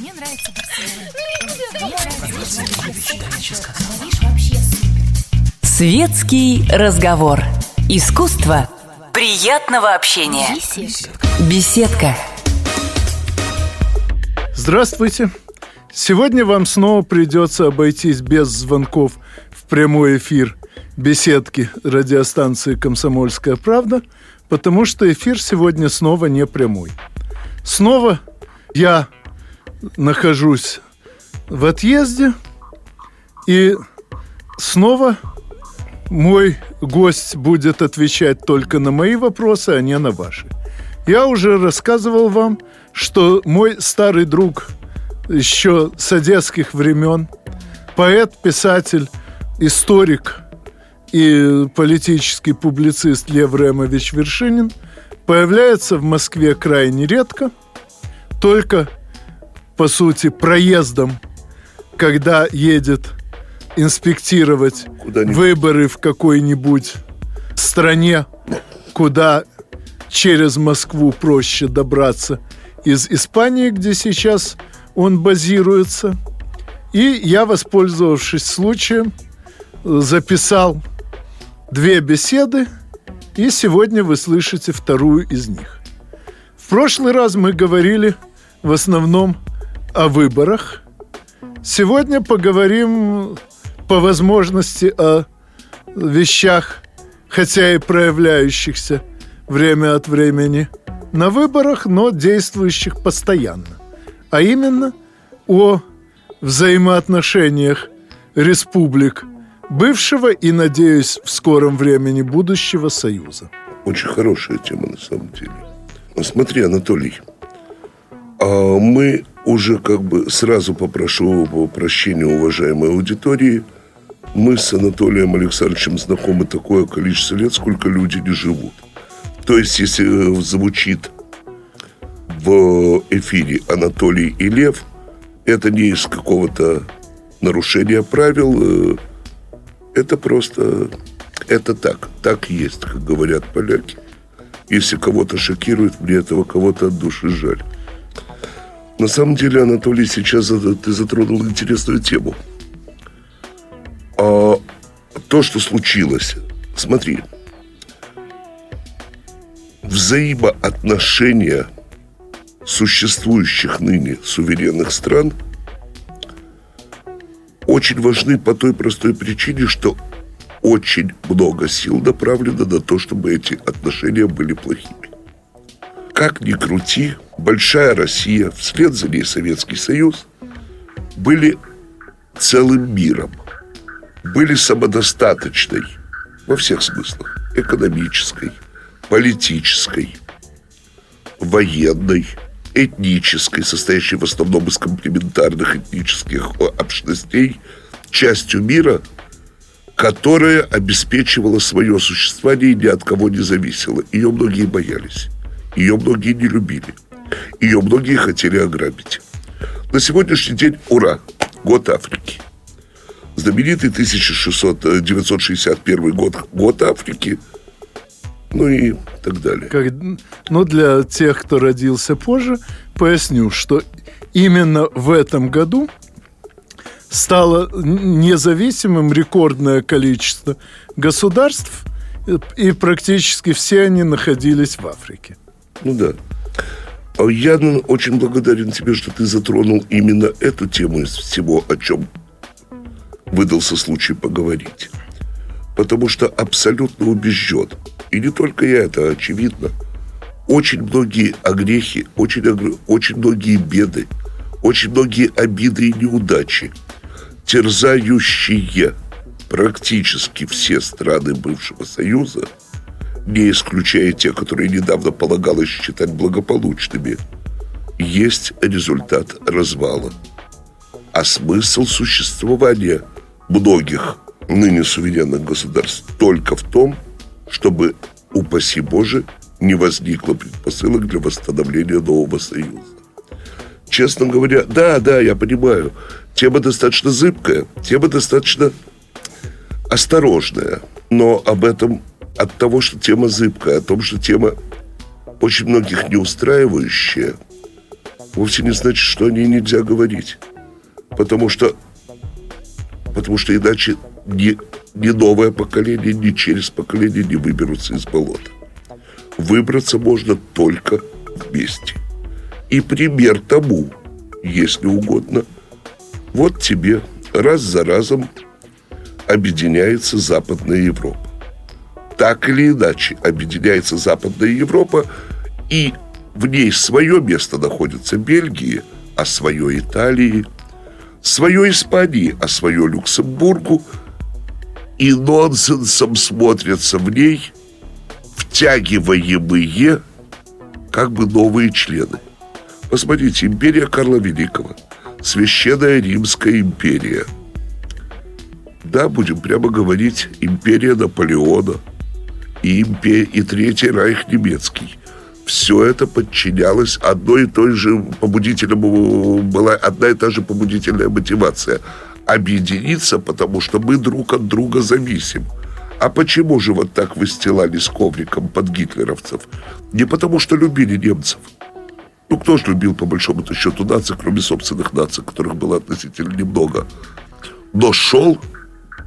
Мне нравится Светский разговор. Искусство приятного общения. Беседка. Здравствуйте. Сегодня вам снова придется обойтись без звонков в прямой эфир беседки радиостанции «Комсомольская правда», потому что эфир сегодня снова не прямой. Снова я нахожусь в отъезде, и снова мой гость будет отвечать только на мои вопросы, а не на ваши. Я уже рассказывал вам, что мой старый друг еще с одесских времен, поэт, писатель, историк и политический публицист Лев Ремович Вершинин появляется в Москве крайне редко, только, по сути, проездом, когда едет инспектировать выборы в какой-нибудь стране, куда через Москву проще добраться из Испании, где сейчас он базируется. И я, воспользовавшись случаем, записал две беседы, и сегодня вы слышите вторую из них. В прошлый раз мы говорили в основном о выборах. Сегодня поговорим по возможности о вещах, хотя и проявляющихся время от времени на выборах, но действующих постоянно. А именно о взаимоотношениях республик бывшего и, надеюсь, в скором времени будущего Союза. Очень хорошая тема на самом деле. Смотри, Анатолий, а мы уже как бы сразу попрошу прощения уважаемой аудитории – мы с Анатолием Александровичем знакомы такое количество лет, сколько люди не живут. То есть, если э, звучит в эфире Анатолий и Лев, это не из какого-то нарушения правил, э, это просто, это так, так есть, как говорят поляки. Если кого-то шокирует, мне этого кого-то от души жаль. На самом деле, Анатолий, сейчас ты затронул интересную тему – а, то, что случилось, смотри, взаимоотношения существующих ныне суверенных стран очень важны по той простой причине, что очень много сил направлено на то, чтобы эти отношения были плохими. Как ни крути, большая Россия, вслед за ней Советский Союз, были целым миром – были самодостаточной во всех смыслах. Экономической, политической, военной, этнической, состоящей в основном из комплементарных этнических общностей, частью мира, которая обеспечивала свое существование и ни от кого не зависела. Ее многие боялись, ее многие не любили, ее многие хотели ограбить. На сегодняшний день, ура, год Африки – знаменитый 1661 год, год Африки, ну и так далее. Как, ну, для тех, кто родился позже, поясню, что именно в этом году стало независимым рекордное количество государств, и практически все они находились в Африке. Ну да. А я очень благодарен тебе, что ты затронул именно эту тему из всего, о чем выдался случай поговорить. Потому что абсолютно убежден, и не только я, это очевидно, очень многие огрехи, очень, очень многие беды, очень многие обиды и неудачи, терзающие практически все страны бывшего Союза, не исключая те, которые недавно полагалось считать благополучными, есть результат развала. А смысл существования – многих ныне суверенных государств только в том, чтобы, упаси Боже, не возникло предпосылок для восстановления нового союза. Честно говоря, да, да, я понимаю, тема достаточно зыбкая, тема достаточно осторожная, но об этом от того, что тема зыбкая, о том, что тема очень многих не устраивающая, вовсе не значит, что о ней нельзя говорить. Потому что, потому что иначе ни, ни новое поколение, ни через поколение не выберутся из болота. Выбраться можно только вместе. И пример тому, если угодно, вот тебе раз за разом объединяется Западная Европа. Так или иначе объединяется Западная Европа, и в ней свое место находится Бельгии, а свое Италии, свое Испании, а свое Люксембургу, и нонсенсом смотрятся в ней втягиваемые как бы новые члены. Посмотрите, империя Карла Великого, Священная Римская империя. Да, будем прямо говорить, империя Наполеона и, импер... и Третий Райх немецкий. Все это подчинялось одной и той же побудительному, была одна и та же побудительная мотивация – объединиться, потому что мы друг от друга зависим. А почему же вот так выстилались ковриком под гитлеровцев? Не потому что любили немцев – ну, кто же любил, по большому-то счету, наций, кроме собственных наций, которых было относительно немного. Но шел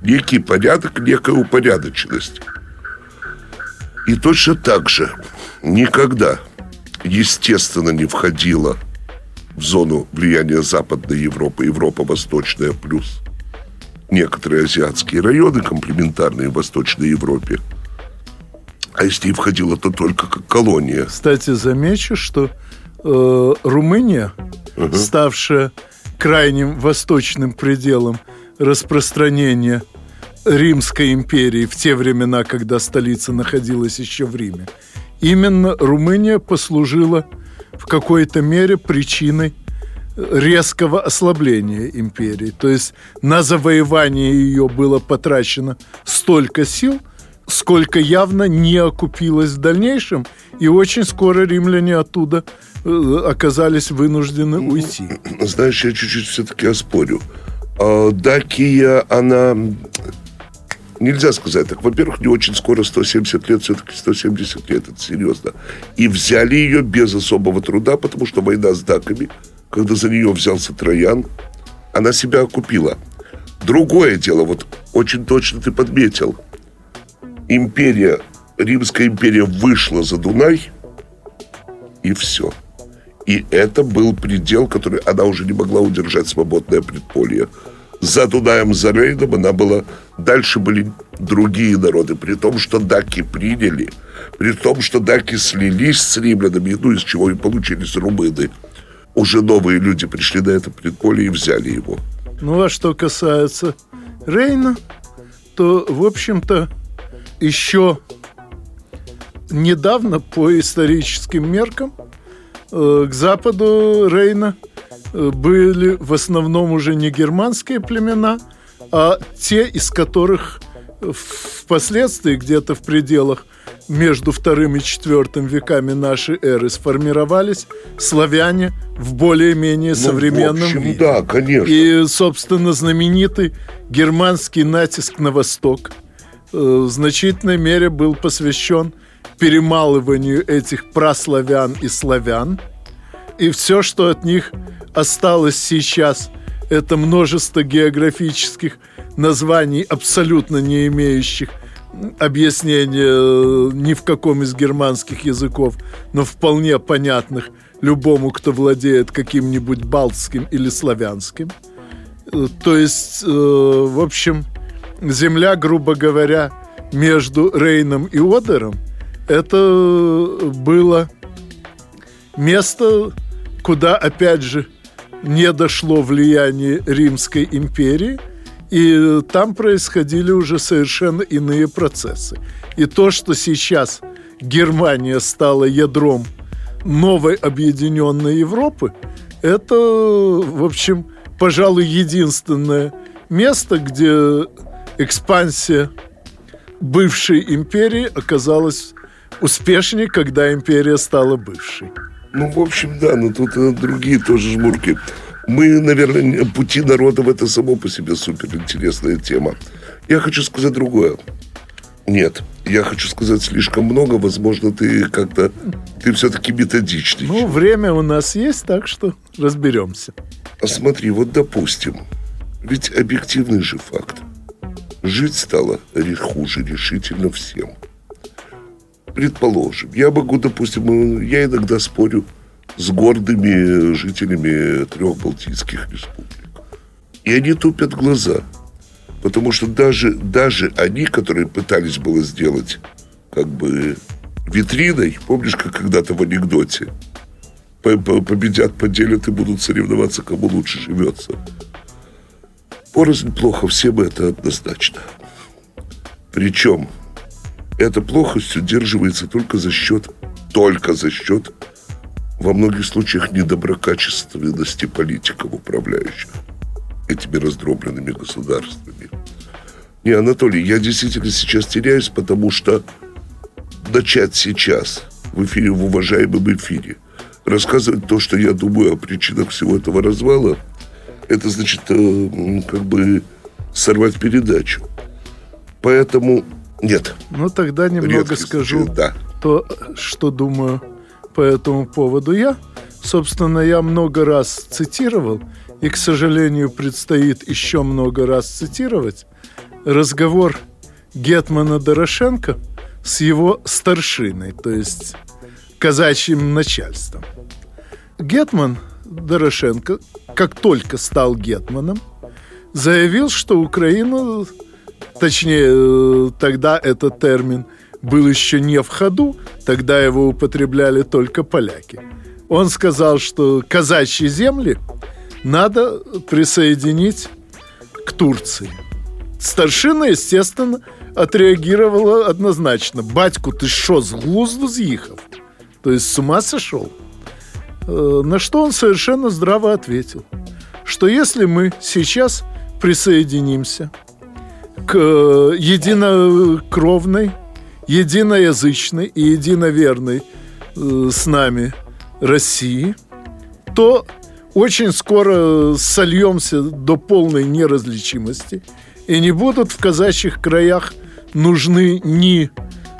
некий порядок, некая упорядоченность. И точно так же никогда, естественно, не входила в зону влияния Западной Европы, Европа Восточная плюс некоторые азиатские районы, комплементарные Восточной Европе. А если и входила, то только как колония. Кстати, замечу, что э, Румыния, угу. ставшая крайним восточным пределом распространения Римской империи в те времена, когда столица находилась еще в Риме, именно Румыния послужила в какой-то мере причиной резкого ослабления империи. То есть на завоевание ее было потрачено столько сил – сколько явно не окупилось в дальнейшем, и очень скоро римляне оттуда э, оказались вынуждены ну, уйти. Знаешь, я чуть-чуть все-таки оспорю. А, Дакия, она... Нельзя сказать так. Во-первых, не очень скоро 170 лет, все-таки 170 лет, это серьезно. И взяли ее без особого труда, потому что война с даками, когда за нее взялся Троян, она себя окупила. Другое дело, вот очень точно ты подметил – империя, Римская империя вышла за Дунай, и все. И это был предел, который она уже не могла удержать свободное предполье. За Дунаем, за Рейном она была... Дальше были другие народы, при том, что даки приняли, при том, что даки слились с римлянами, ну, из чего и получились румыны. Уже новые люди пришли на это предполье и взяли его. Ну, а что касается Рейна, то, в общем-то, еще недавно по историческим меркам э, к западу Рейна э, были в основном уже не германские племена, а те, из которых впоследствии где-то в пределах между вторым и четвертым веками нашей эры сформировались славяне в более-менее ну, современном общем, виде. Да, конечно. И, собственно, знаменитый германский натиск на восток – Э, в значительной мере был посвящен перемалыванию этих праславян и славян. И все, что от них осталось сейчас, это множество географических названий, абсолютно не имеющих объяснения э, ни в каком из германских языков, но вполне понятных любому, кто владеет каким-нибудь балтским или славянским. Э, то есть, в общем, земля, грубо говоря, между Рейном и Одером, это было место, куда, опять же, не дошло влияние Римской империи, и там происходили уже совершенно иные процессы. И то, что сейчас Германия стала ядром новой объединенной Европы, это, в общем, пожалуй, единственное место, где экспансия бывшей империи оказалась успешнее, когда империя стала бывшей. Ну, в общем, да, но тут э, другие тоже жмурки. Мы, наверное, пути народов это само по себе суперинтересная тема. Я хочу сказать другое. Нет, я хочу сказать слишком много. Возможно, ты как-то... Ты все-таки методичный. Ну, время у нас есть, так что разберемся. А смотри, вот допустим, ведь объективный же факт. Жить стало хуже решительно всем. Предположим, я могу, допустим, я иногда спорю с гордыми жителями трех Балтийских республик. И они тупят глаза – Потому что даже, даже они, которые пытались было сделать как бы витриной, помнишь, как когда-то в анекдоте, победят, поделят и будут соревноваться, кому лучше живется. Порознь плохо, всем это однозначно. Причем эта плохость удерживается только за счет, только за счет, во многих случаях, недоброкачественности политиков управляющих этими раздробленными государствами. Не, Анатолий, я действительно сейчас теряюсь, потому что начать сейчас в эфире, в уважаемом эфире, рассказывать то, что я думаю о причинах всего этого развала, это значит э, как бы сорвать передачу. Поэтому нет. Ну, тогда немного скажу случай, да. то, что думаю по этому поводу я. Собственно, я много раз цитировал и, к сожалению, предстоит еще много раз цитировать, разговор Гетмана Дорошенко с его старшиной, то есть казачьим начальством. Гетман Дорошенко, как только стал Гетманом, заявил, что Украина, точнее, тогда этот термин был еще не в ходу, тогда его употребляли только поляки. Он сказал, что казачьи земли – надо присоединить к Турции. Старшина, естественно, отреагировала однозначно. «Батьку, ты что, с глузду з'їхав?» То есть с ума сошел? Э, на что он совершенно здраво ответил, что если мы сейчас присоединимся к э, единокровной, единоязычной и единоверной э, с нами России, то очень скоро сольемся до полной неразличимости, и не будут в казачьих краях нужны ни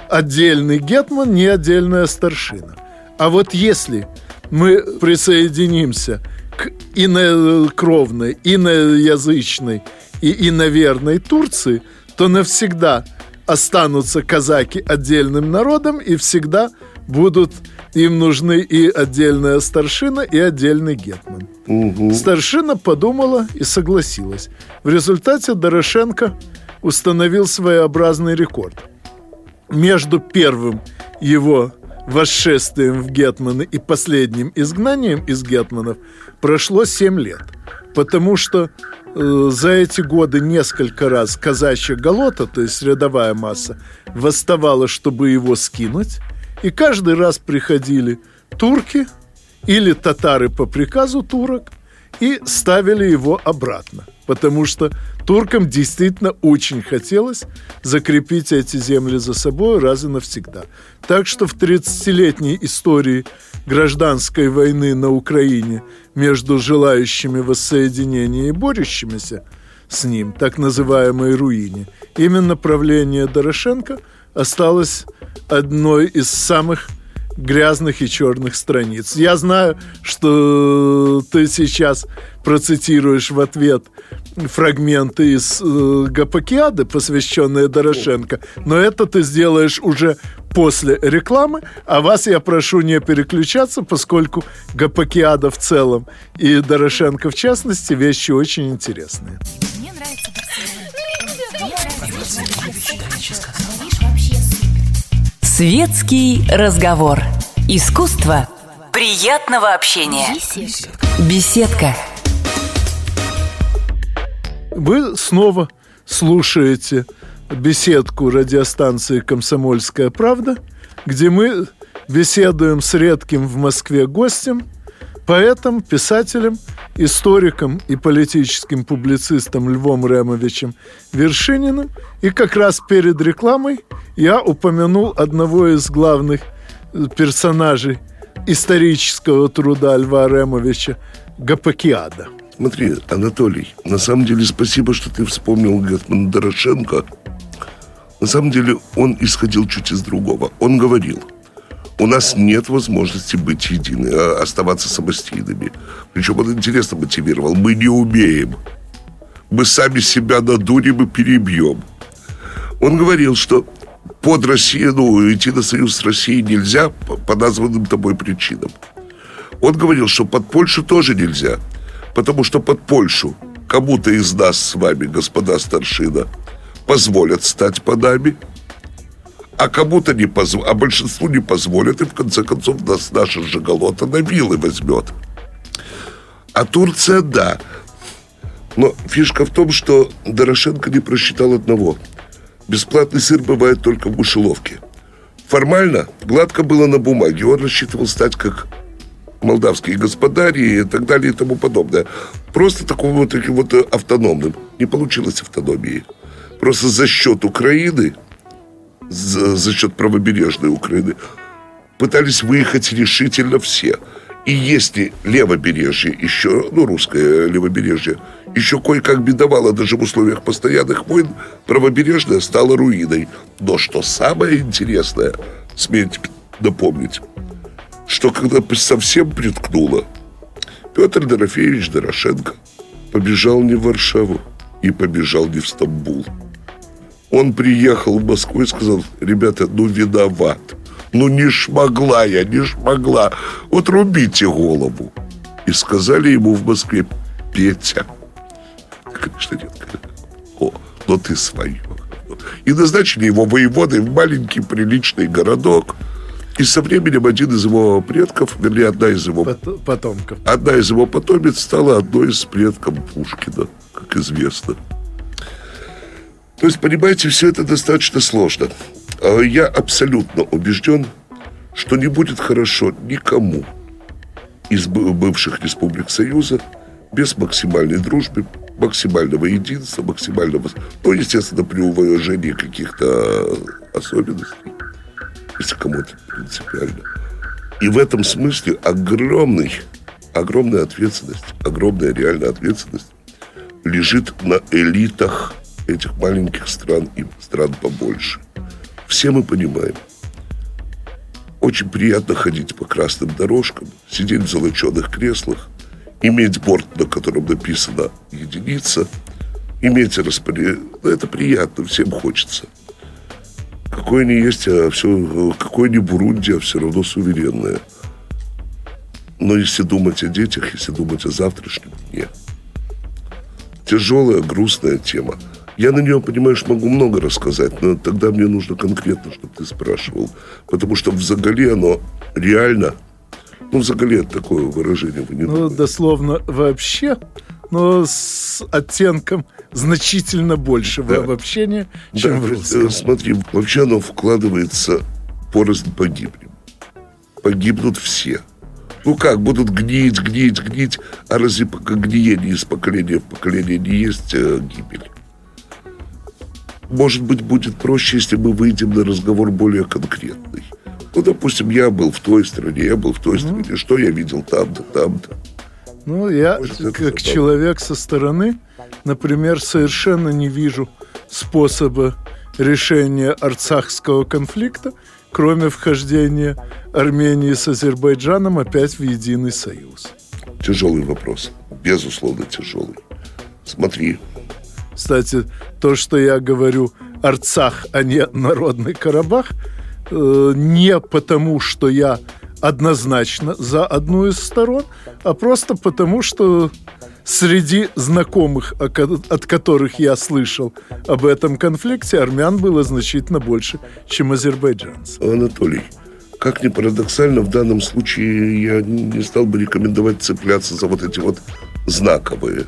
отдельный гетман, ни отдельная старшина. А вот если мы присоединимся к инокровной, иноязычной и иноверной Турции, то навсегда останутся казаки отдельным народом и всегда будут им нужны и отдельная старшина, и отдельный гетман. Угу. Старшина подумала и согласилась. В результате Дорошенко установил своеобразный рекорд. Между первым его восшествием в Гетманы и последним изгнанием из Гетманов прошло 7 лет. Потому что э, за эти годы несколько раз казачья голота, то есть рядовая масса, восставала, чтобы его скинуть – и каждый раз приходили турки или татары по приказу турок и ставили его обратно. Потому что туркам действительно очень хотелось закрепить эти земли за собой раз и навсегда. Так что в 30-летней истории гражданской войны на Украине между желающими воссоединения и борющимися с ним, так называемой руине, именно правление Дорошенко осталось одной из самых грязных и черных страниц. Я знаю, что ты сейчас процитируешь в ответ фрагменты из э, Гапакиады, посвященные Дорошенко, но это ты сделаешь уже после рекламы, а вас я прошу не переключаться, поскольку Гапакиада в целом и Дорошенко в частности вещи очень интересные. Светский разговор. Искусство приятного общения. Беседка. Беседка. Вы снова слушаете беседку радиостанции «Комсомольская правда», где мы беседуем с редким в Москве гостем, поэтом, писателем, историком и политическим публицистом Львом Ремовичем Вершининым. И как раз перед рекламой я упомянул одного из главных э, персонажей исторического труда Льва Ремовича Гапакиада. Смотри, Анатолий, на самом деле спасибо, что ты вспомнил Гетмана Дорошенко. На самом деле он исходил чуть из другого. Он говорил, у нас нет возможности быть едины, а оставаться самостийными. Причем он интересно мотивировал. Мы не умеем. Мы сами себя надурим и перебьем. Он говорил, что под Россию, ну, идти на союз с Россией нельзя по, по названным тобой причинам. Он говорил, что под Польшу тоже нельзя, потому что под Польшу кому-то из нас с вами, господа старшина, позволят стать подами, а кому-то не позволят, а большинству не позволят, и в конце концов нас наша Жиголота на вилы возьмет. А Турция, да. Но фишка в том, что Дорошенко не просчитал одного. Бесплатный сыр бывает только в мышеловке. Формально гладко было на бумаге. Он рассчитывал стать как молдавские господари и так далее и тому подобное. Просто таким вот, таким вот автономным. Не получилось автономии. Просто за счет Украины, за, за счет правобережной Украины, пытались выехать решительно все. И если левобережье еще, ну, русское левобережье, еще кое-как бедовало даже в условиях постоянных войн, правобережное стало руиной. Но что самое интересное, смейте напомнить, что когда совсем приткнуло, Петр Дорофеевич Дорошенко побежал не в Варшаву и побежал не в Стамбул. Он приехал в Москву и сказал, ребята, ну виноват. Ну не шмогла я, не шмогла. Вот рубите голову. И сказали ему в Москве, Петя. Конечно, нет. О, но ты свое. И назначили его воеводой в маленький приличный городок. И со временем один из его предков, вернее, одна из его... Потомков. Одна из его потомец стала одной из предков Пушкина, как известно. То есть, понимаете, все это достаточно сложно. А я абсолютно убежден, что не будет хорошо никому из бывших республик Союза без максимальной дружбы, максимального единства, максимального, ну, естественно, при уважении каких-то особенностей, если кому-то принципиально. И в этом смысле огромный, огромная ответственность, огромная реальная ответственность лежит на элитах этих маленьких стран и стран побольше. Все мы понимаем, очень приятно ходить по красным дорожкам, сидеть в золоченых креслах, иметь борт, на котором написано «единица», иметь распоряжение. Ну, это приятно, всем хочется. Какое ни есть, а все, какое ни Бурунди, а все равно суверенное. Но если думать о детях, если думать о завтрашнем дне, тяжелая, грустная тема – я на нее, понимаешь, могу много рассказать, но тогда мне нужно конкретно, чтобы ты спрашивал. Потому что в заголе оно реально... Ну, в заголе такое выражение. Вы не ну, думаете. дословно вообще, но с оттенком значительно большего да. обобщения, чем да, в русском. Смотри, вообще оно вкладывается порознь погибнем. Погибнут все. Ну как, будут гнить, гнить, гнить, а разве пока гниение из поколения в поколение не есть э, гибель? Может быть, будет проще, если мы выйдем на разговор более конкретный. Ну, допустим, я был в той стране, я был в той стране, mm. что я видел там-то, там-то. Ну, я, может, как человек со стороны, например, совершенно не вижу способа решения арцахского конфликта, кроме вхождения Армении с Азербайджаном опять в единый союз. Тяжелый вопрос. Безусловно, тяжелый. Смотри, кстати, то, что я говорю Арцах, а не Народный Карабах, э, не потому, что я однозначно за одну из сторон, а просто потому, что среди знакомых, от которых я слышал об этом конфликте, армян было значительно больше, чем азербайджанцев. Анатолий, как ни парадоксально, в данном случае я не стал бы рекомендовать цепляться за вот эти вот знаковые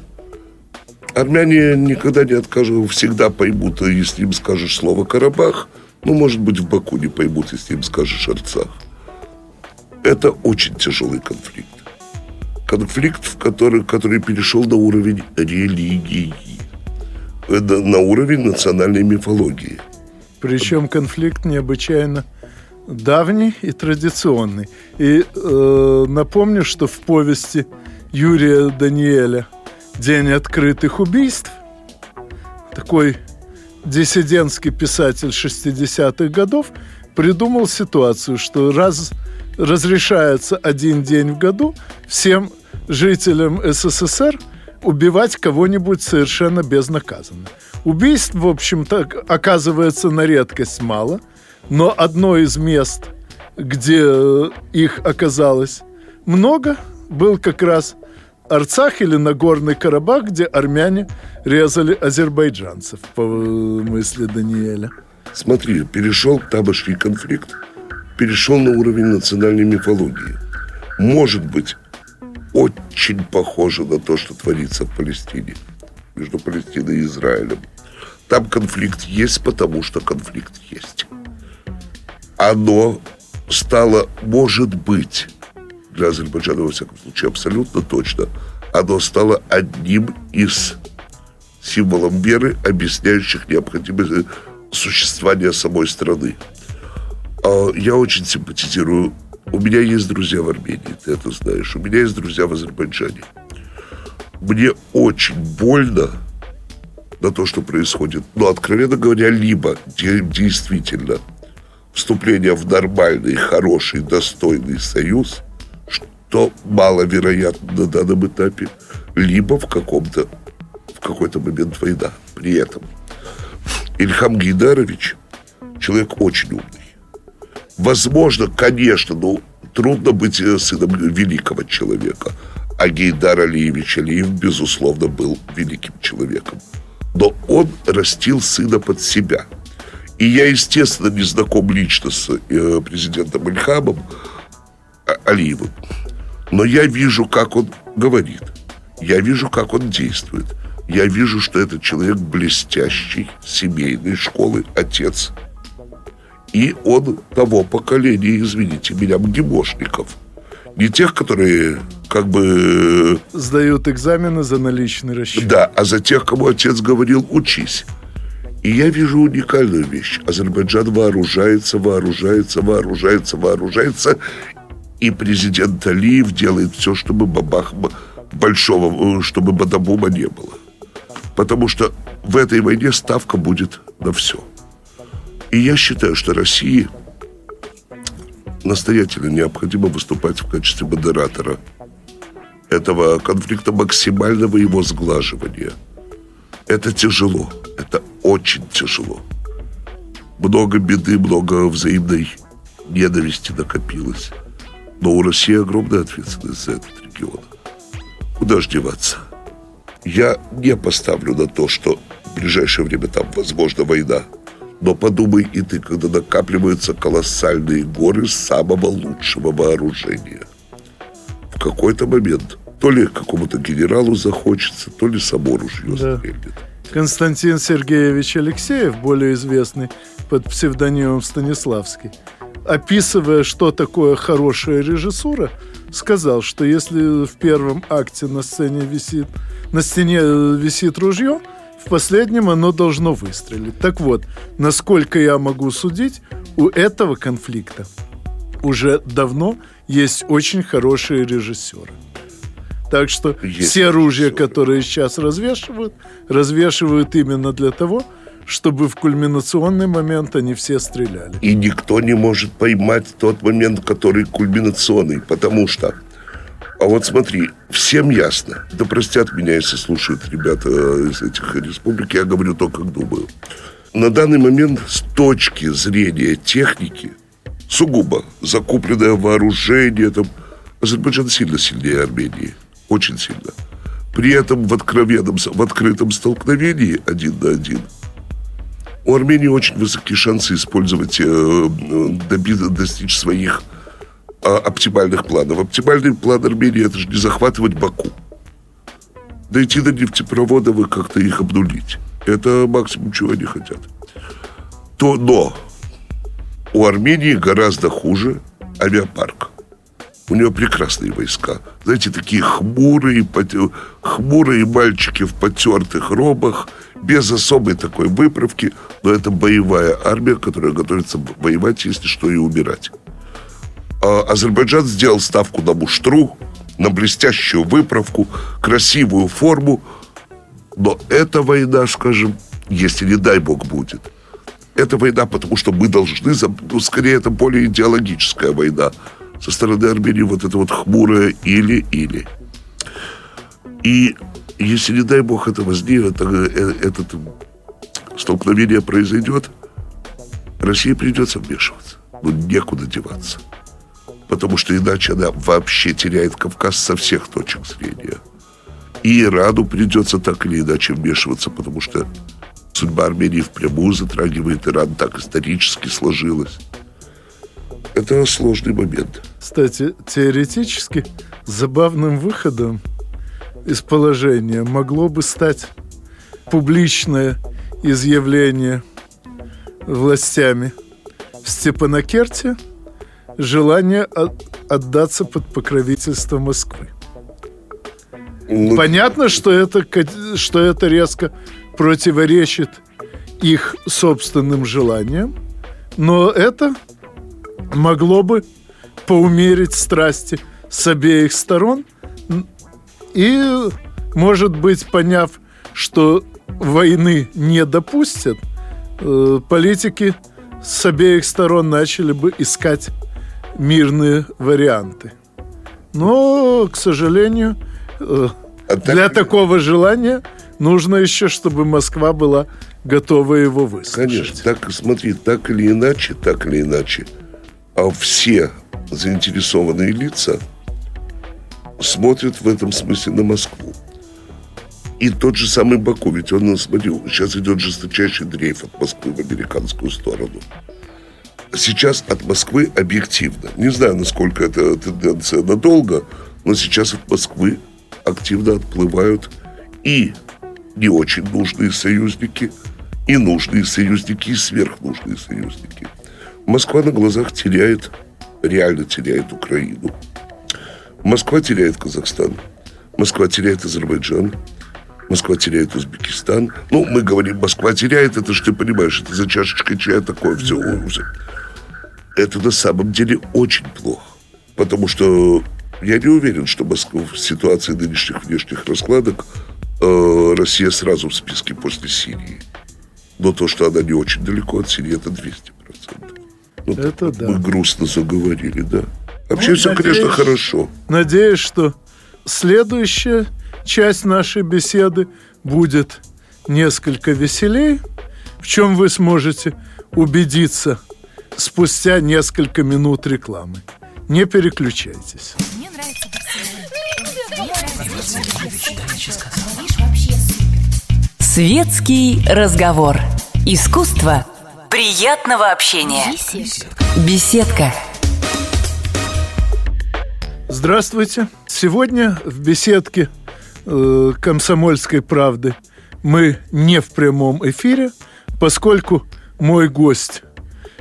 Армяне никогда не откажут, всегда поймут, если им скажешь слово «Карабах». Ну, может быть, в Баку не поймут, если им скажешь «Арцах». Это очень тяжелый конфликт. Конфликт, в который, который перешел на уровень религии. На уровень национальной мифологии. Причем конфликт необычайно давний и традиционный. И э, напомню, что в повести Юрия Даниэля День открытых убийств. Такой диссидентский писатель 60-х годов придумал ситуацию, что раз разрешается один день в году всем жителям СССР убивать кого-нибудь совершенно безнаказанно. Убийств, в общем-то, оказывается на редкость мало, но одно из мест, где э, их оказалось много, был как раз Арцах или Нагорный Карабах, где армяне резали азербайджанцев, по мысли Даниэля. Смотри, перешел табашский конфликт, перешел на уровень национальной мифологии. Может быть, очень похоже на то, что творится в Палестине, между Палестиной и Израилем. Там конфликт есть, потому что конфликт есть. Оно стало, может быть, для Азербайджана, во всяком случае, абсолютно точно, оно стало одним из символов веры, объясняющих необходимость существования самой страны. А я очень симпатизирую. У меня есть друзья в Армении, ты это знаешь. У меня есть друзья в Азербайджане. Мне очень больно на то, что происходит. Но, откровенно говоря, либо действительно вступление в нормальный, хороший, достойный союз, что маловероятно на данном этапе, либо в каком-то в какой-то момент война. При этом Ильхам Гейдарович человек очень умный. Возможно, конечно, но трудно быть э, сыном великого человека. А Гейдар Алиевич Алиев, безусловно, был великим человеком. Но он растил сына под себя. И я, естественно, не знаком лично с э, президентом Ильхамом Алиевым. Но я вижу, как он говорит. Я вижу, как он действует. Я вижу, что этот человек блестящий, семейной школы, отец. И он того поколения, извините меня, МГИМОшников. Не тех, которые как бы... Сдают экзамены за наличный расчет. Да, а за тех, кому отец говорил «учись». И я вижу уникальную вещь. Азербайджан вооружается, вооружается, вооружается, вооружается. И президент Алиев делает все, чтобы бабах большого, чтобы бадабума не было. Потому что в этой войне ставка будет на все. И я считаю, что России настоятельно необходимо выступать в качестве модератора этого конфликта, максимального его сглаживания. Это тяжело. Это очень тяжело. Много беды, много взаимной ненависти накопилось. Но у России огромная ответственность за этот регион. Куда ж деваться? Я не поставлю на то, что в ближайшее время там возможна война. Но подумай и ты, когда накапливаются колоссальные горы самого лучшего вооружения. В какой-то момент то ли какому-то генералу захочется, то ли само ружье да. стрельнет. Константин Сергеевич Алексеев, более известный под псевдонимом Станиславский, описывая, что такое хорошая режиссура, сказал, что если в первом акте на сцене висит, на стене висит ружье, в последнем оно должно выстрелить. Так вот, насколько я могу судить, у этого конфликта уже давно есть очень хорошие режиссеры. Так что есть все оружия, которые сейчас развешивают, развешивают именно для того, чтобы в кульминационный момент они все стреляли. И никто не может поймать тот момент, который кульминационный, потому что а вот смотри, всем ясно, да простят меня, если слушают ребята из этих республик, я говорю то, как думаю. На данный момент с точки зрения техники, сугубо закупленное вооружение, там, Азербайджан сильно сильнее Армении, очень сильно. При этом в откровенном, в открытом столкновении один на один – у Армении очень высокие шансы использовать, э, добиться, достичь своих э, оптимальных планов. Оптимальный план Армении – это же не захватывать Баку. Дойти до нефтепроводов и как-то их обнулить. Это максимум, чего они хотят. То, но у Армении гораздо хуже авиапарк. У него прекрасные войска. Знаете, такие хмурые, хмурые мальчики в потертых робах, без особой такой выправки, но это боевая армия, которая готовится воевать, если что, и умирать. А Азербайджан сделал ставку на муштру, на блестящую выправку, красивую форму, но эта война, скажем, если не дай бог будет. Это война, потому что мы должны, ну, скорее, это более идеологическая война. Со стороны Армении вот это вот хмурое или-или. И если, не дай бог, это возникнет, это, э, это столкновение произойдет, России придется вмешиваться. Ну, некуда деваться. Потому что иначе она вообще теряет Кавказ со всех точек зрения. И Ирану придется так или иначе вмешиваться, потому что судьба Армении впрямую затрагивает Иран, так исторически сложилось. Это сложный момент. Кстати, теоретически забавным выходом из положения могло бы стать публичное изъявление властями в Степанакерте желание отдаться под покровительство Москвы. Ну, Понятно, что это, что это резко противоречит их собственным желаниям, но это могло бы поумерить страсти с обеих сторон и, может быть, поняв, что войны не допустят, э, политики с обеих сторон начали бы искать мирные варианты. Но, к сожалению, э, а для такого желания нужно еще, чтобы Москва была готова его выслушать. Конечно, так, смотри, так или иначе, так или иначе, а все заинтересованные лица смотрят в этом смысле на Москву. И тот же самый Баку, ведь он, смотри, сейчас идет жесточайший дрейф от Москвы в американскую сторону. Сейчас от Москвы объективно, не знаю, насколько это тенденция надолго, но сейчас от Москвы активно отплывают и не очень нужные союзники, и нужные союзники, и сверхнужные союзники. Москва на глазах теряет, реально теряет Украину. Москва теряет Казахстан. Москва теряет Азербайджан. Москва теряет Узбекистан. Ну, мы говорим, Москва теряет, это же ты понимаешь, это за чашечкой чая такое все. Это на самом деле очень плохо. Потому что я не уверен, что Москва в ситуации нынешних внешних раскладок э, Россия сразу в списке после Сирии. Но то, что она не очень далеко от Сирии, это 200%. Ну, это да. Мы грустно заговорили, да. Вообще ну, все, надеюсь, конечно, хорошо. Надеюсь, что следующая часть нашей беседы будет несколько веселее, в чем вы сможете убедиться спустя несколько минут рекламы. Не переключайтесь. Мне нравится Светский разговор. Искусство приятного общения. Беседка. Здравствуйте. Сегодня в беседке э, «Комсомольской правды» мы не в прямом эфире, поскольку мой гость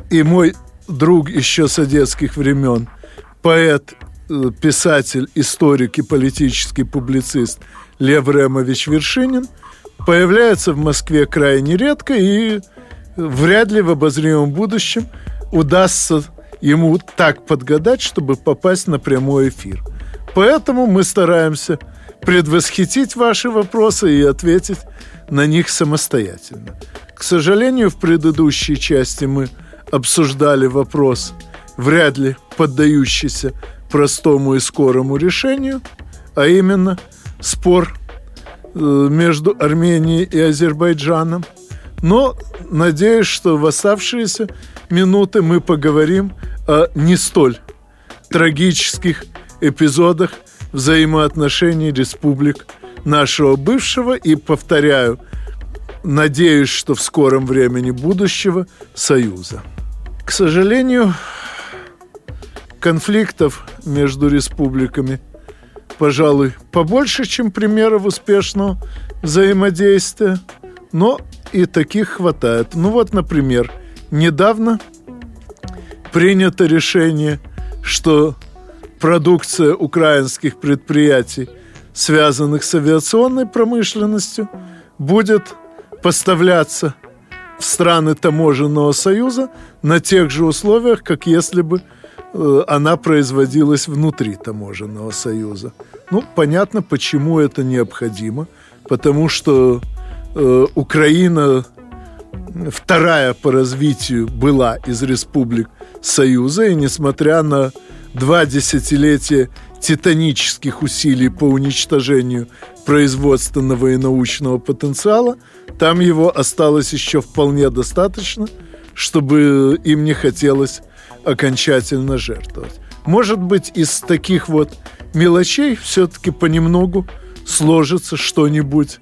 и мой друг еще с детских времен, поэт, э, писатель, историк и политический публицист Лев Ремович Вершинин появляется в Москве крайне редко и вряд ли в обозримом будущем удастся ему так подгадать, чтобы попасть на прямой эфир. Поэтому мы стараемся предвосхитить ваши вопросы и ответить на них самостоятельно. К сожалению, в предыдущей части мы обсуждали вопрос, вряд ли поддающийся простому и скорому решению, а именно спор э, между Арменией и Азербайджаном. Но надеюсь, что в оставшиеся минуты мы поговорим о не столь трагических эпизодах взаимоотношений республик нашего бывшего и, повторяю, надеюсь, что в скором времени будущего Союза. К сожалению, конфликтов между республиками, пожалуй, побольше, чем примеров успешного взаимодействия, но и таких хватает. Ну вот, например, недавно принято решение, что продукция украинских предприятий, связанных с авиационной промышленностью, будет поставляться в страны таможенного союза на тех же условиях, как если бы э, она производилась внутри таможенного союза. Ну, понятно, почему это необходимо. Потому что э, Украина вторая по развитию была из республик Союза, и несмотря на два десятилетия титанических усилий по уничтожению производственного и научного потенциала, там его осталось еще вполне достаточно, чтобы им не хотелось окончательно жертвовать. Может быть, из таких вот мелочей все-таки понемногу сложится что-нибудь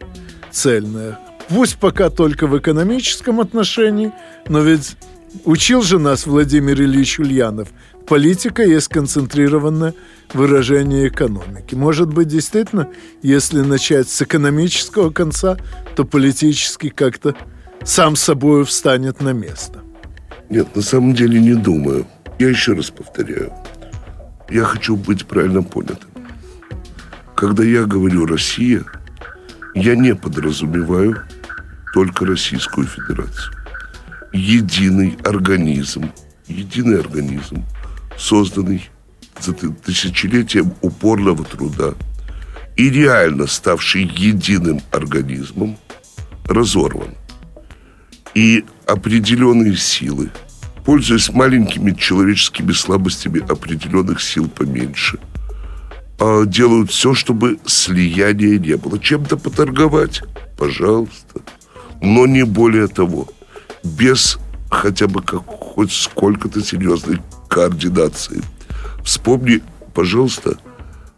цельное. Пусть пока только в экономическом отношении, но ведь учил же нас Владимир Ильич Ульянов. Политика есть концентрированное выражение экономики. Может быть, действительно, если начать с экономического конца, то политический как-то сам собой встанет на место. Нет, на самом деле не думаю. Я еще раз повторяю. Я хочу быть правильно понятым. Когда я говорю «Россия», я не подразумеваю только Российскую Федерацию. Единый организм, единый организм, созданный за тысячелетием упорного труда и реально ставший единым организмом, разорван. И определенные силы, пользуясь маленькими человеческими слабостями определенных сил поменьше – а, делают все, чтобы слияния не было. Чем-то поторговать, пожалуйста. Но не более того. Без хотя бы как, хоть сколько-то серьезной координации. Вспомни, пожалуйста,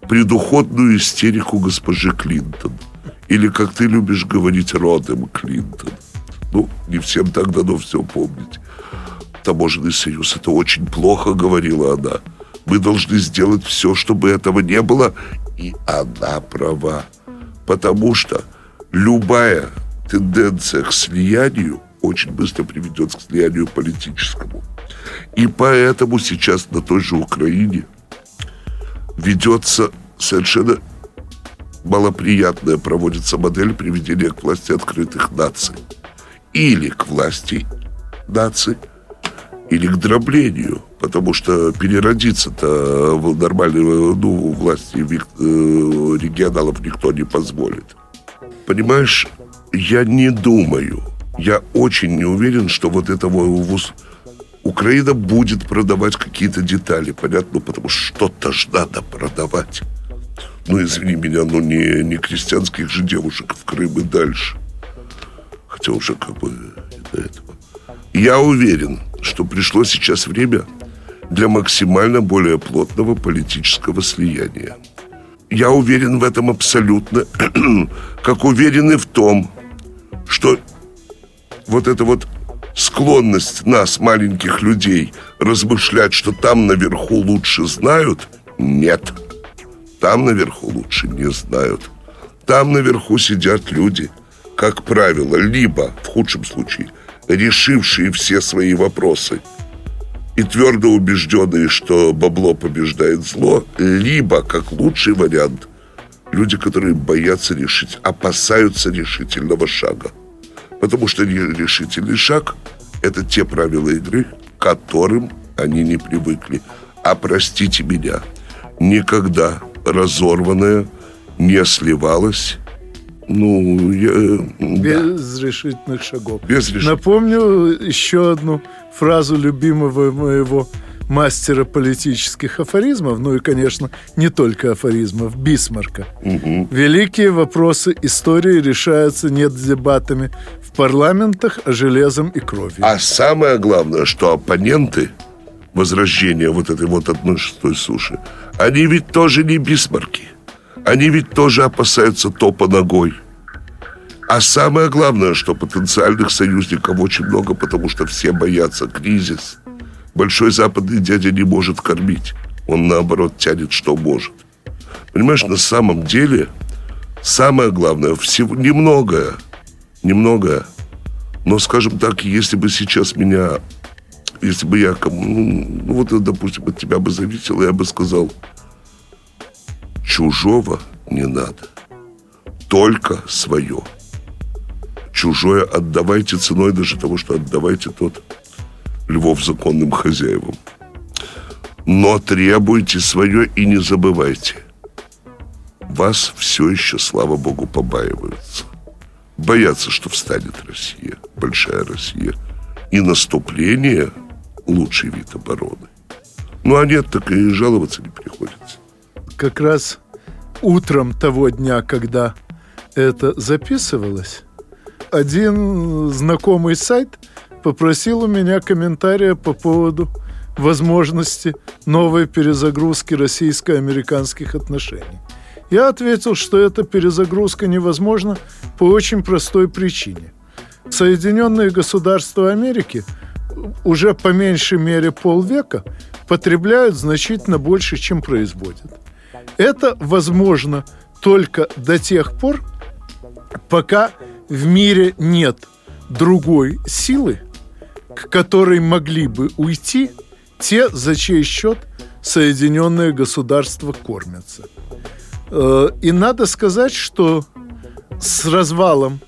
предуходную истерику госпожи Клинтон. Или, как ты любишь говорить, родом Клинтон. Ну, не всем так дано все помнить. Таможенный союз, это очень плохо, говорила она. Мы должны сделать все, чтобы этого не было. И она права. Потому что любая тенденция к слиянию очень быстро приведет к слиянию политическому. И поэтому сейчас на той же Украине ведется совершенно малоприятная, проводится модель приведения к власти открытых наций. Или к власти наций – или к дроблению, потому что переродиться-то в нормальной ну, власти э, регионалов никто не позволит. Понимаешь, я не думаю, я очень не уверен, что вот этого вуз... Украина будет продавать какие-то детали, понятно, потому что что-то ж надо продавать. Ну, извини меня, но не, не крестьянских же девушек в Крым и дальше. Хотя уже как бы до этого. Я уверен, что пришло сейчас время для максимально более плотного политического слияния. Я уверен в этом абсолютно, как уверен и в том, что вот эта вот склонность нас, маленьких людей, размышлять, что там наверху лучше знают, нет. Там наверху лучше не знают. Там наверху сидят люди, как правило, либо, в худшем случае, решившие все свои вопросы и твердо убежденные, что бабло побеждает зло, либо, как лучший вариант, люди, которые боятся решить, опасаются решительного шага. Потому что решительный шаг – это те правила игры, к которым они не привыкли. А простите меня, никогда разорванная не сливалась ну, я, без да. решительных шагов. Без решительных. Напомню еще одну фразу любимого моего мастера политических афоризмов, ну и, конечно, не только афоризмов, Бисмарка. Угу. Великие вопросы истории решаются не дебатами в парламентах, а железом и кровью. А самое главное, что оппоненты возрождения вот этой вот одной шестой суши, они ведь тоже не Бисмарки. Они ведь тоже опасаются топа ногой. А самое главное, что потенциальных союзников очень много, потому что все боятся кризис. Большой западный дядя не может кормить. Он, наоборот, тянет, что может. Понимаешь, на самом деле, самое главное, всего немногое, немногое. Но, скажем так, если бы сейчас меня, если бы я ну, ну вот, допустим, от тебя бы зависело, я бы сказал, Чужого не надо. Только свое. Чужое отдавайте ценой даже того, что отдавайте тот львов законным хозяевам. Но требуйте свое и не забывайте. Вас все еще, слава богу, побаиваются. боятся, что встанет Россия, большая Россия. И наступление – лучший вид обороны. Ну, а нет, так и жаловаться не приходится. Как раз утром того дня, когда это записывалось, один знакомый сайт попросил у меня комментария по поводу возможности новой перезагрузки российско-американских отношений. Я ответил, что эта перезагрузка невозможна по очень простой причине. Соединенные Государства Америки уже по меньшей мере полвека потребляют значительно больше, чем производят. Это возможно только до тех пор, пока в мире нет другой силы, к которой могли бы уйти те, за чей счет Соединенные Государства кормятся. Э, и надо сказать, что с развалом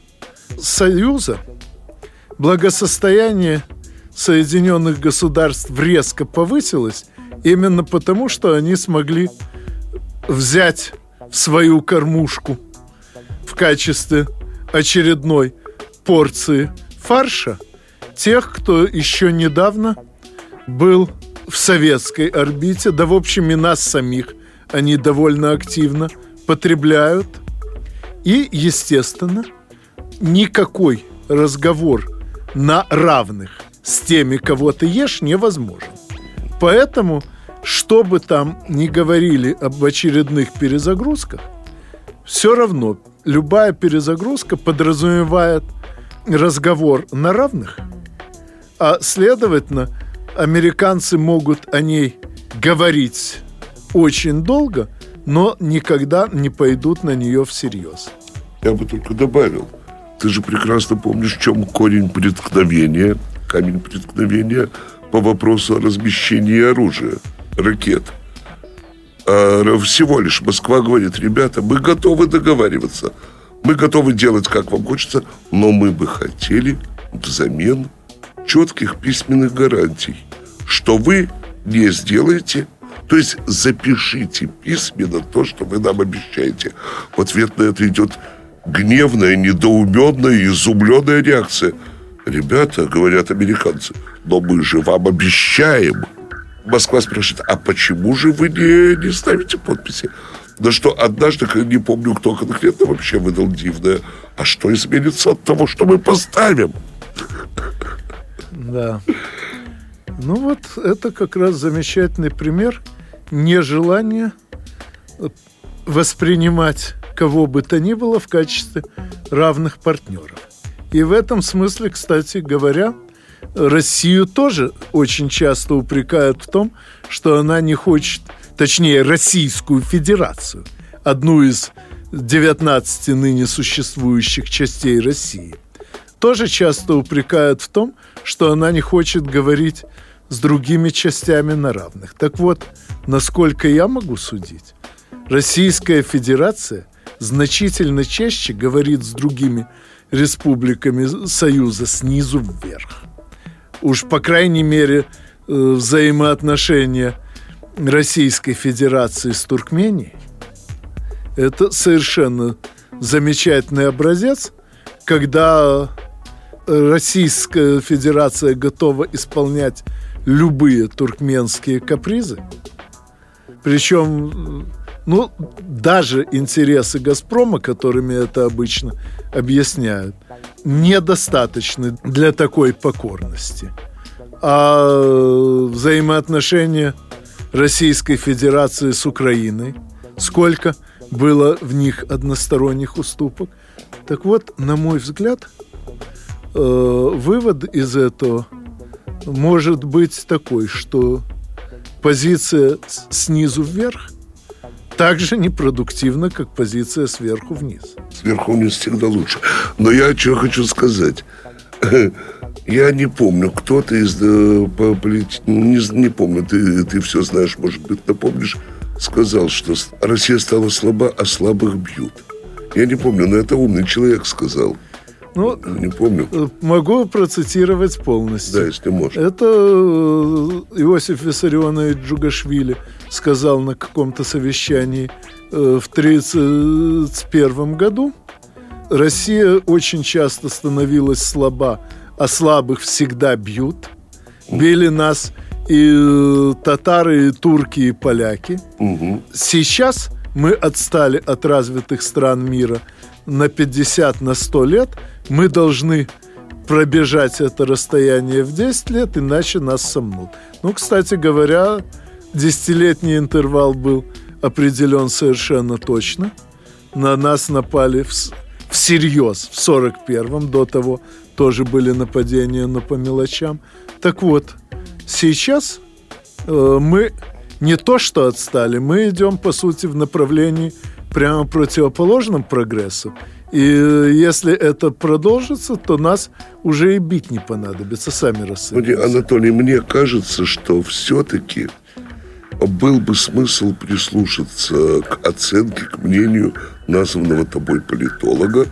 Союза благосостояние Соединенных Государств резко повысилось именно потому, что они смогли взять в свою кормушку в качестве очередной порции фарша тех, кто еще недавно был в советской орбите, да в общем и нас самих они довольно активно потребляют. И, естественно, никакой разговор на равных с теми, кого ты ешь, невозможен. Поэтому, что бы там ни говорили об очередных перезагрузках, все равно любая перезагрузка подразумевает разговор на равных, а следовательно, американцы могут о ней говорить очень долго, но никогда не пойдут на нее всерьез. Я бы только добавил, ты же прекрасно помнишь, в чем корень преткновения, камень преткновения по вопросу о размещении оружия, ракет. А всего лишь Москва говорит, ребята, мы готовы договариваться, мы готовы делать, как вам хочется, но мы бы хотели взамен четких письменных гарантий, что вы не сделаете то есть запишите письменно то, что вы нам обещаете. В ответ на это идет гневная, недоуменная, изумленная реакция. Ребята, говорят американцы, но мы же вам обещаем. Москва спрашивает, а почему же вы не, не ставите подписи? Да что однажды, не помню, кто конкретно вообще выдал дивное, а что изменится от того, что мы поставим? Да. Ну вот это как раз замечательный пример нежелания воспринимать кого бы то ни было в качестве равных партнеров. И в этом смысле, кстати говоря, Россию тоже очень часто упрекают в том, что она не хочет, точнее, Российскую Федерацию, одну из 19 ныне существующих частей России, тоже часто упрекают в том, что она не хочет говорить с другими частями на равных. Так вот, насколько я могу судить, Российская Федерация значительно чаще говорит с другими республиками Союза снизу вверх. Уж, по крайней мере, э, взаимоотношения Российской Федерации с Туркменией – это совершенно замечательный образец, когда Российская Федерация готова исполнять любые туркменские капризы. Причем, ну, даже интересы «Газпрома», которыми это обычно объясняют, недостаточны для такой покорности. А взаимоотношения Российской Федерации с Украиной, сколько было в них односторонних уступок. Так вот, на мой взгляд, э, вывод из этого – может быть такой, что позиция снизу вверх так же непродуктивна, как позиция сверху вниз. Сверху вниз всегда лучше. Но я что хочу сказать. Я не помню, кто-то из э, по полит... не, не помню, ты, ты все знаешь, может быть, напомнишь, сказал, что Россия стала слаба, а слабых бьют. Я не помню, но это умный человек сказал. Ну, не помню. Э, могу процитировать полностью. Да, если можешь. Это э, Иосиф Виссарионович Джугашвили сказал на каком-то совещании э, в 1931 году, Россия очень часто становилась слаба, а слабых всегда бьют. Били нас и э, татары, и турки, и поляки. Угу. Сейчас мы отстали от развитых стран мира на 50, на 100 лет. Мы должны пробежать это расстояние в 10 лет, иначе нас сомнут. Ну, кстати говоря, десятилетний интервал был определен совершенно точно. На нас напали в, всерьез в 41-м, до того тоже были нападения, но по мелочам. Так вот, сейчас э, мы не то что отстали, мы идем, по сути, в направлении прямо противоположном прогрессу. И если это продолжится, то нас уже и бить не понадобится, сами рассудите. Анатолий, мне кажется, что все-таки был бы смысл прислушаться к оценке, к мнению названного тобой политолога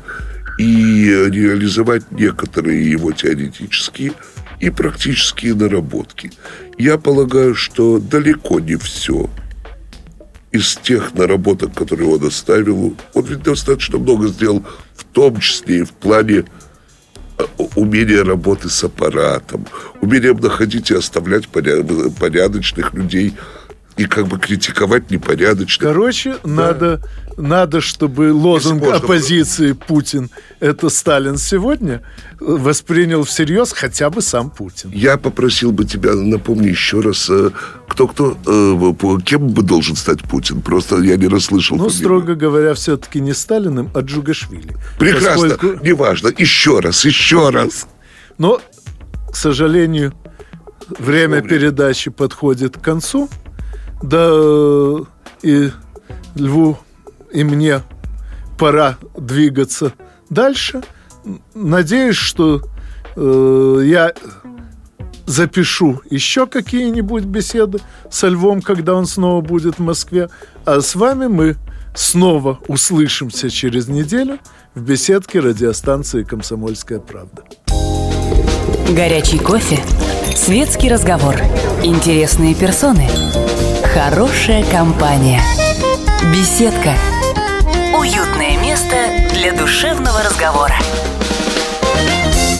и реализовать некоторые его теоретические и практические наработки. Я полагаю, что далеко не все из тех наработок, которые он оставил, он ведь достаточно много сделал, в том числе и в плане э, умения работы с аппаратом, умением находить и оставлять порядочных людей – и как бы критиковать непорядочно. Короче, да. надо, надо, чтобы лозунг оппозиции Путин это Сталин сегодня воспринял всерьез хотя бы сам Путин. Я попросил бы тебя, напомни еще раз, кто-кто, э, кем бы должен стать Путин? Просто я не расслышал. Ну, фамилию. строго говоря, все-таки не Сталиным, а Джугашвили. Прекрасно, поскольку... неважно. Еще раз, еще раз. Но, к сожалению, время передачи подходит к концу. Да и Льву, и мне пора двигаться дальше. Надеюсь, что э, я запишу еще какие-нибудь беседы со Львом, когда он снова будет в Москве. А с вами мы снова услышимся через неделю в беседке радиостанции «Комсомольская правда». Горячий кофе, светский разговор, интересные персоны – Хорошая компания. Беседка. Уютное место для душевного разговора.